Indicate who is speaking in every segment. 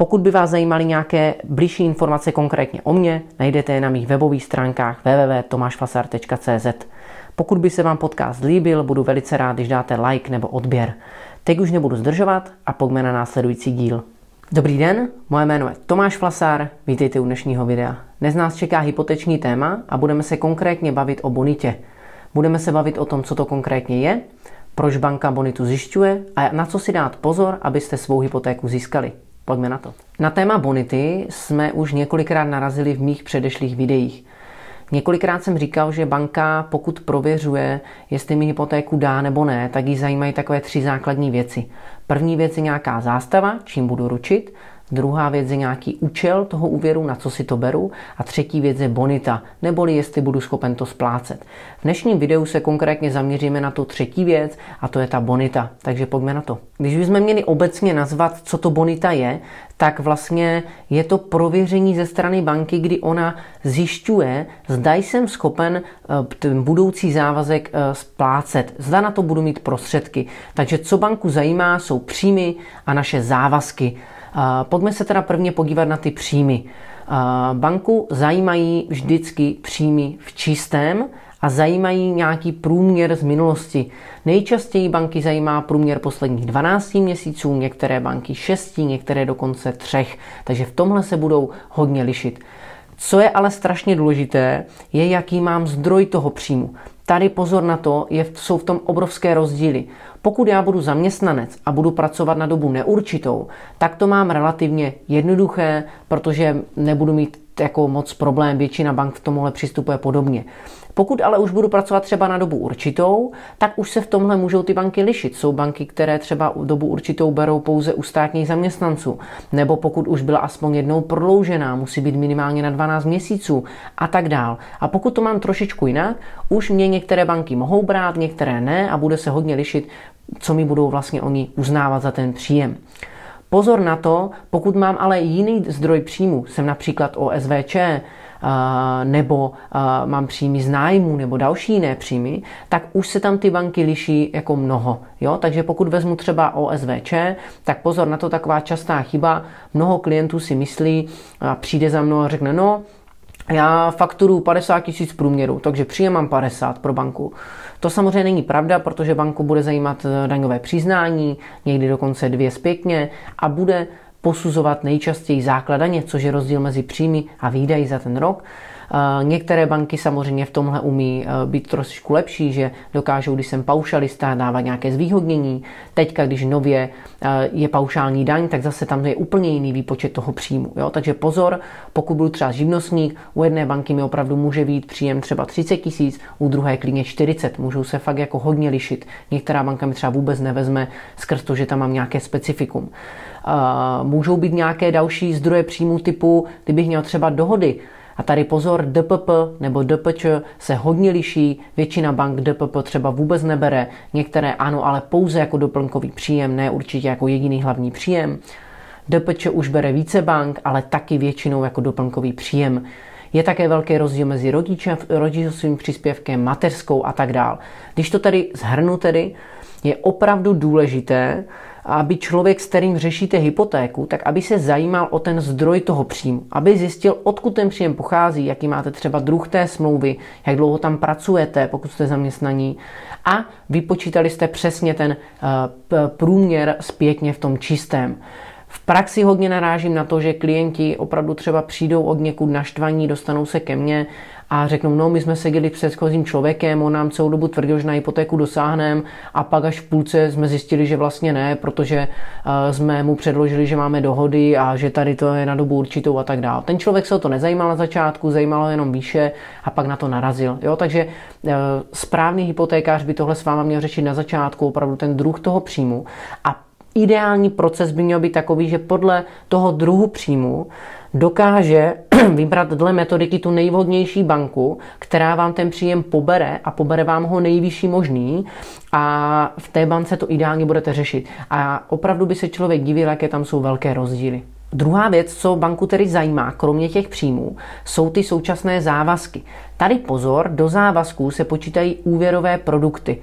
Speaker 1: Pokud by vás zajímaly nějaké blížší informace konkrétně o mně, najdete je na mých webových stránkách www.tomašfasar.cz. Pokud by se vám podcast líbil, budu velice rád, když dáte like nebo odběr. Teď už nebudu zdržovat a pojďme na následující díl. Dobrý den, moje jméno je Tomáš Flasár, vítejte u dnešního videa. Dnes nás čeká hypoteční téma a budeme se konkrétně bavit o bonitě. Budeme se bavit o tom, co to konkrétně je, proč banka bonitu zjišťuje a na co si dát pozor, abyste svou hypotéku získali. Pojďme na to. Na téma bonity jsme už několikrát narazili v mých předešlých videích. Několikrát jsem říkal, že banka, pokud prověřuje, jestli mi hypotéku dá nebo ne, tak ji zajímají takové tři základní věci. První věc je nějaká zástava, čím budu ručit. Druhá věc je nějaký účel toho úvěru, na co si to beru. A třetí věc je bonita, neboli jestli budu schopen to splácet. V dnešním videu se konkrétně zaměříme na tu třetí věc a to je ta bonita. Takže pojďme na to. Když bychom měli obecně nazvat, co to bonita je, tak vlastně je to prověření ze strany banky, kdy ona zjišťuje, zda jsem schopen eh, ten budoucí závazek eh, splácet, zda na to budu mít prostředky. Takže co banku zajímá, jsou příjmy a naše závazky. Pojďme se teda prvně podívat na ty příjmy. Banku zajímají vždycky příjmy v čistém a zajímají nějaký průměr z minulosti. Nejčastěji banky zajímá průměr posledních 12 měsíců, některé banky 6, některé dokonce 3, takže v tomhle se budou hodně lišit. Co je ale strašně důležité, je, jaký mám zdroj toho příjmu. Tady pozor na to, jsou v tom obrovské rozdíly. Pokud já budu zaměstnanec a budu pracovat na dobu neurčitou, tak to mám relativně jednoduché, protože nebudu mít jako moc problém, většina bank v tomhle přistupuje podobně. Pokud ale už budu pracovat třeba na dobu určitou, tak už se v tomhle můžou ty banky lišit. Jsou banky, které třeba dobu určitou berou pouze u státních zaměstnanců, nebo pokud už byla aspoň jednou prodloužená, musí být minimálně na 12 měsíců a tak dál. A pokud to mám trošičku jinak, už mě některé banky mohou brát, některé ne a bude se hodně lišit, co mi budou vlastně oni uznávat za ten příjem. Pozor na to, pokud mám ale jiný zdroj příjmu, jsem například OSVČ, nebo mám příjmy z nájmu nebo další jiné příjmy, tak už se tam ty banky liší jako mnoho. Jo? Takže pokud vezmu třeba OSVČ, tak pozor na to taková častá chyba. Mnoho klientů si myslí, přijde za mnou a řekne, no, já fakturu 50 tisíc průměru, takže příjem mám 50 pro banku. To samozřejmě není pravda, protože banku bude zajímat eh, daňové přiznání, někdy dokonce dvě zpětně a bude posuzovat nejčastěji základaně, což je rozdíl mezi příjmy a výdaji za ten rok. Eh, některé banky samozřejmě v tomhle umí eh, být trošičku lepší, že dokážou, když jsem paušalista, dávat nějaké zvýhodnění. Teďka, když nově eh, je paušální daň, tak zase tam je úplně jiný výpočet toho příjmu. Jo? Takže pozor, pokud budu třeba živnostník, u jedné banky mi opravdu může být příjem třeba 30 tisíc, u druhé klidně 40. Můžou se fakt jako hodně lišit. Některá banka mi třeba vůbec nevezme skrz to, že tam mám nějaké specifikum. Můžou být nějaké další zdroje příjmu typu, kdybych měl třeba dohody a tady pozor, DPP nebo DPČ se hodně liší, většina bank DPP třeba vůbec nebere, některé ano, ale pouze jako doplňkový příjem, ne určitě jako jediný hlavní příjem. DPČ už bere více bank, ale taky většinou jako doplňkový příjem. Je také velký rozdíl mezi rodičem, rodičovským příspěvkem, mateřskou a tak dál. Když to tady zhrnu tedy, je opravdu důležité, aby člověk, s kterým řešíte hypotéku, tak aby se zajímal o ten zdroj toho příjmu, aby zjistil, odkud ten příjem pochází, jaký máte třeba druh té smlouvy, jak dlouho tam pracujete, pokud jste zaměstnaní a vypočítali jste přesně ten uh, průměr zpětně v tom čistém. V praxi hodně narážím na to, že klienti opravdu třeba přijdou od někud naštvaní, dostanou se ke mně a řeknou, no my jsme seděli s předchozím člověkem, on nám celou dobu tvrdil, že na hypotéku dosáhneme a pak až v půlce jsme zjistili, že vlastně ne, protože eh, jsme mu předložili, že máme dohody a že tady to je na dobu určitou a tak dále. Ten člověk se o to nezajímal na začátku, zajímalo jenom výše a pak na to narazil. Jo? Takže eh, správný hypotékář by tohle s váma měl řešit na začátku, opravdu ten druh toho příjmu a ideální proces by měl být takový, že podle toho druhu příjmu dokáže vybrat dle metodiky tu nejvhodnější banku, která vám ten příjem pobere a pobere vám ho nejvyšší možný a v té bance to ideálně budete řešit. A opravdu by se člověk divil, jaké tam jsou velké rozdíly. Druhá věc, co banku tedy zajímá, kromě těch příjmů, jsou ty současné závazky. Tady pozor, do závazků se počítají úvěrové produkty.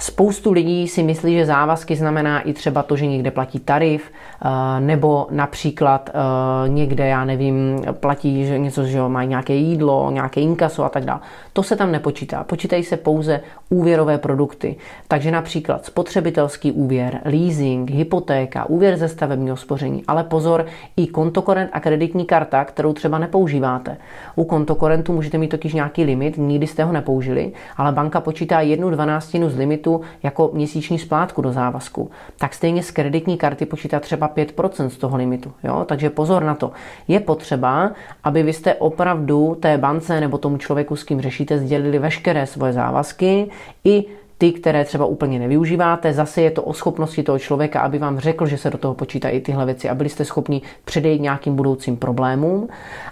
Speaker 1: Spoustu lidí si myslí, že závazky znamená i třeba to, že někde platí tarif, eh, nebo například eh, někde, já nevím, platí že něco, že mají nějaké jídlo, nějaké inkaso a tak dále. To se tam nepočítá. Počítají se pouze úvěrové produkty. Takže například spotřebitelský úvěr, leasing, hypotéka, úvěr ze stavebního spoření. Ale pozor, i kontokorent a kreditní karta, kterou třeba nepoužíváte. U kontokorentu můžete mít totiž nějaký limit, nikdy jste ho nepoužili, ale banka počítá jednu dvanáctinu z limitu jako měsíční splátku do závazku. Tak stejně z kreditní karty počítá třeba 5% z toho limitu. Jo? Takže pozor na to. Je potřeba, aby vy jste opravdu té bance nebo tomu člověku, s kým řešíte, sdělili veškeré svoje závazky i ty, které třeba úplně nevyužíváte. Zase je to o schopnosti toho člověka, aby vám řekl, že se do toho počítají tyhle věci a byli jste schopni předejít nějakým budoucím problémům.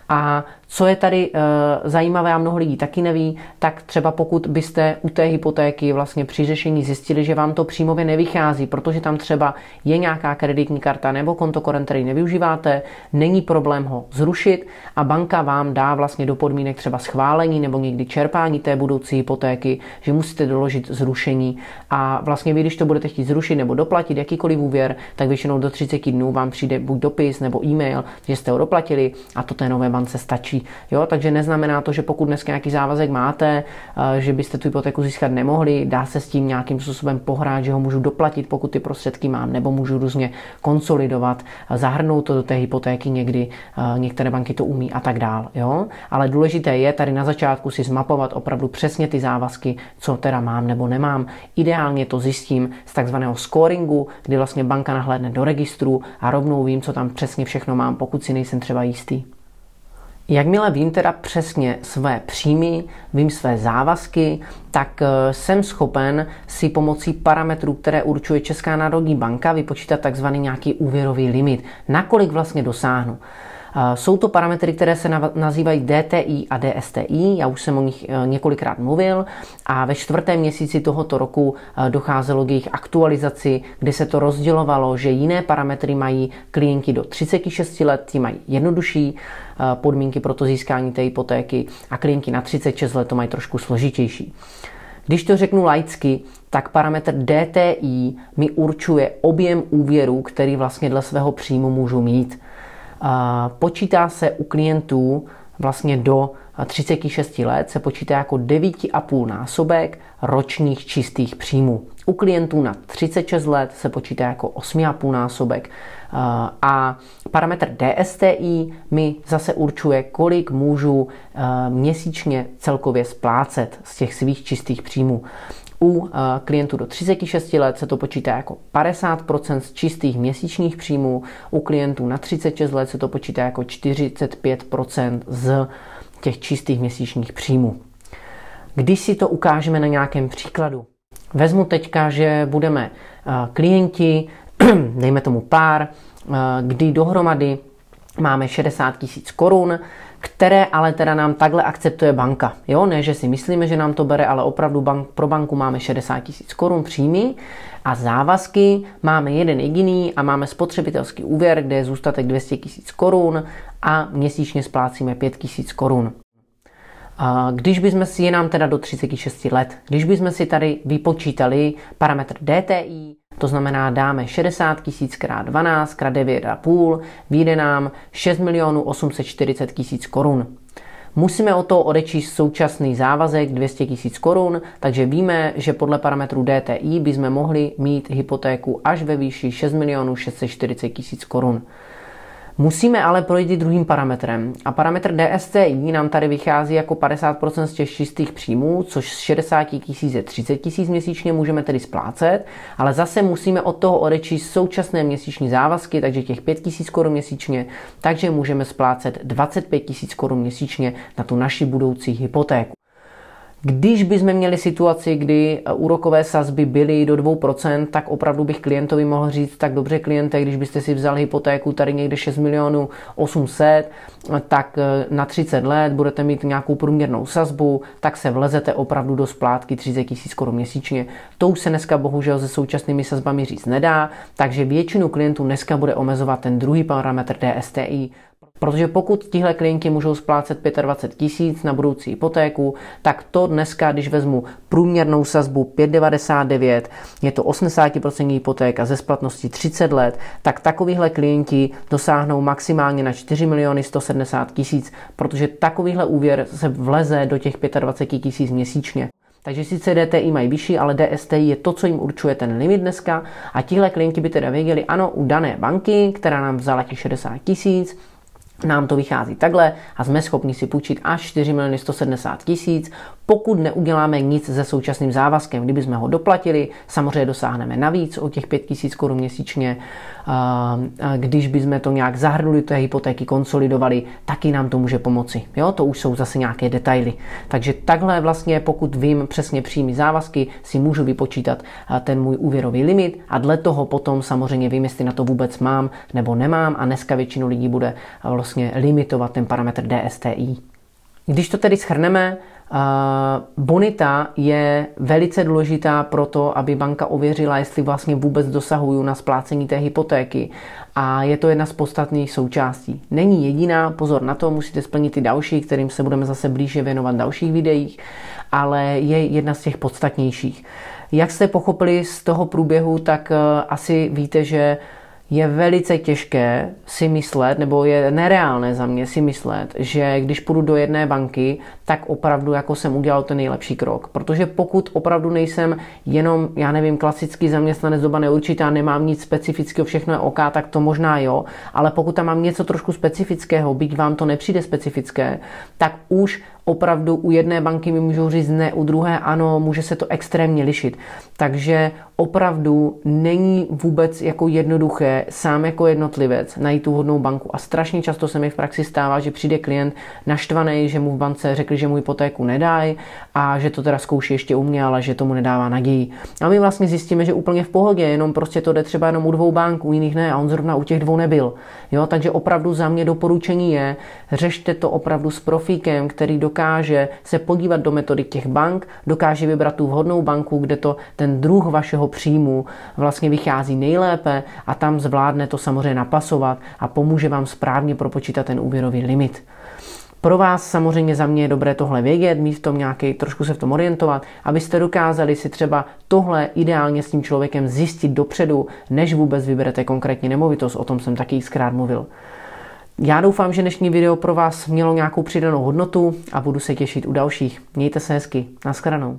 Speaker 1: A co je tady e, zajímavé a mnoho lidí taky neví, tak třeba pokud byste u té hypotéky vlastně při řešení zjistili, že vám to příjmově nevychází, protože tam třeba je nějaká kreditní karta nebo konto korent, který nevyužíváte, není problém ho zrušit a banka vám dá vlastně do podmínek třeba schválení nebo někdy čerpání té budoucí hypotéky, že musíte doložit zrušení. A vlastně vy, když to budete chtít zrušit nebo doplatit jakýkoliv úvěr, tak většinou do 30 dnů vám přijde buď dopis nebo e-mail, že jste ho doplatili a to té nové bance stačí Jo? Takže neznamená to, že pokud dneska nějaký závazek máte, eh, že byste tu hypotéku získat nemohli, dá se s tím nějakým způsobem pohrát, že ho můžu doplatit, pokud ty prostředky mám, nebo můžu různě konsolidovat, zahrnout to do té hypotéky někdy, eh, některé banky to umí a tak dál. Jo? Ale důležité je tady na začátku si zmapovat opravdu přesně ty závazky, co teda mám nebo nemám. Ideálně to zjistím z takzvaného scoringu, kdy vlastně banka nahlédne do registru a rovnou vím, co tam přesně všechno mám, pokud si nejsem třeba jistý. Jakmile vím teda přesně své příjmy, vím své závazky, tak eh, jsem schopen si pomocí parametrů, které určuje Česká národní banka, vypočítat takzvaný nějaký úvěrový limit, nakolik vlastně dosáhnu. Jsou to parametry, které se nazývají DTI a DSTI, já už jsem o nich e, několikrát mluvil a ve čtvrtém měsíci tohoto roku e, docházelo k jejich aktualizaci, kde se to rozdělovalo, že jiné parametry mají klienti do 36 let, ti mají jednodušší e, podmínky pro to získání té hypotéky a klienti na 36 let to mají trošku složitější. Když to řeknu laicky, tak parametr DTI mi určuje objem úvěru, který vlastně dle svého příjmu můžu mít. Počítá se u klientů vlastně do 36 let se počítá jako 9,5 násobek ročních čistých příjmů. U klientů na 36 let se počítá jako 8,5 násobek. A parametr DSTI mi zase určuje, kolik můžu měsíčně celkově splácet z těch svých čistých příjmů. U eh, klientů do 36 let se to počítá jako 50% z čistých měsíčních příjmů, u klientů na 36 let se to počítá jako 45% z těch čistých měsíčních příjmů. Když si to ukážeme na nějakém příkladu, vezmu teďka, že budeme eh, klienti, dejme tomu pár, eh, kdy dohromady máme 60 tisíc korun, které ale teda nám takhle akceptuje banka. Jo, ne, že si myslíme, že nám to bere, ale opravdu bank, pro banku máme 60 tisíc korun příjmy a závazky máme jeden jediný a máme spotřebitelský úvěr, kde je zůstatek 200 tisíc korun a měsíčně splácíme 5 tisíc korun. Když bychom si, je nám teda do 36 let, když bychom si tady vypočítali parametr DTI, to znamená, dáme 60 tisíc krát 12 krát 9,5, vyjde nám 6 milionů 840 tisíc korun. Musíme o to odečíst současný závazek 200 tisíc korun, takže víme, že podle parametru DTI bychom mohli mít hypotéku až ve výši 6 milionů 640 tisíc korun. Musíme ale projít i druhým parametrem. A parametr DSCI nám tady vychází jako 50% z těch čistých příjmů, což z 60 tisíc je 30 tisíc měsíčně, můžeme tedy splácet, ale zase musíme od toho odečíst současné měsíční závazky, takže těch 5 tisíc korun měsíčně, takže můžeme splácet 25 tisíc korun měsíčně na tu naši budoucí hypotéku. Když bychom měli situaci, kdy úrokové sazby byly do 2%, tak opravdu bych klientovi mohl říct, tak dobře kliente, když byste si vzali hypotéku tady někde 6 milionů 800, tak eh, na 30 let budete mít nějakou průměrnou sazbu, tak se vlezete opravdu do splátky 30 tisíc korun měsíčně. To už se dneska bohužel se současnými sazbami říct nedá, takže většinu klientů dneska bude omezovat ten druhý parametr DSTI. Protože pokud tihle klienti můžou splácet 25 tisíc na budoucí hypotéku, tak to dneska, když vezmu průměrnou sazbu 5,99, je to 80% hypotéka ze splatnosti 30 let, tak takovýhle klienti dosáhnou maximálně na 4 miliony 170 tisíc, protože takovýhle úvěr se vleze do těch 25 tisíc měsíčně. Takže sice DTI mají vyšší, ale DSTI je to, co jim určuje ten limit dneska a tihle klienti by teda věděli, ano, u dané banky, která nám vzala těch 60 tisíc, nám to vychází takhle a jsme schopni si půjčit až 4 miliony 170 tisíc, pokud neuděláme nic se současným závazkem. Kdyby jsme ho doplatili, samozřejmě dosáhneme navíc o těch 5 tisíc korun měsíčně. Když bychom to nějak zahrnuli, té hypotéky konsolidovali, taky nám to může pomoci. Jo, to už jsou zase nějaké detaily. Takže takhle vlastně, pokud vím přesně příjmy závazky, si můžu vypočítat ten můj úvěrový limit a dle toho potom samozřejmě vím, jestli na to vůbec mám nebo nemám a dneska většinu lidí bude vlastně limitovat ten parametr DSTI. Když to tedy schrneme, bonita je velice důležitá pro to, aby banka ověřila, jestli vlastně vůbec dosahují na splácení té hypotéky. A je to jedna z podstatných součástí. Není jediná, pozor na to, musíte splnit i další, kterým se budeme zase blíže věnovat v dalších videích, ale je jedna z těch podstatnějších. Jak jste pochopili z toho průběhu, tak eh, asi víte, že je velice těžké si myslet, nebo je nereálné za mě si myslet, že když půjdu do jedné banky, tak opravdu jako jsem udělal ten nejlepší krok. Protože pokud opravdu nejsem jenom, já nevím, klasický zaměstnanec doba neurčitá, nemám nic specifického, všechno je OK, tak to možná jo, ale pokud tam mám něco trošku specifického, byť vám to nepřijde specifické, tak už opravdu u jedné banky mi můžou říct ne, u druhé ano, může se to extrémně lišit. Takže opravdu není vůbec jako jednoduché sám jako jednotlivec najít tu hodnou banku. A strašně často se mi v praxi stává, že přijde klient naštvaný, že mu v bance řekli, že mu hypotéku nedají a že to teda zkouší ještě u mě, ale že tomu nedává naději. A my vlastně zjistíme, že úplně v pohodě, jenom prostě to jde třeba jenom u dvou bank, u jiných ne a on zrovna u těch dvou nebyl. Jo, takže opravdu za mě doporučení je, řešte to opravdu s profíkem, který dokáže se podívat do metody těch bank, dokáže vybrat tu vhodnou banku, kde to ten druh vašeho příjmu vlastně vychází nejlépe a tam zvládne to samozřejmě napasovat a pomůže vám správně propočítat ten úvěrový limit. Pro vás samozřejmě za mě je dobré tohle vědět, mít v tom nějaký, trošku se v tom orientovat, abyste dokázali si třeba tohle ideálně s tím člověkem zjistit dopředu, než vůbec vyberete konkrétní nemovitost. O tom jsem taky zkrát mluvil. Já doufám, že dnešní video pro vás mělo nějakou přidanou hodnotu a budu se těšit u dalších. Mějte se hezky. Naschledanou.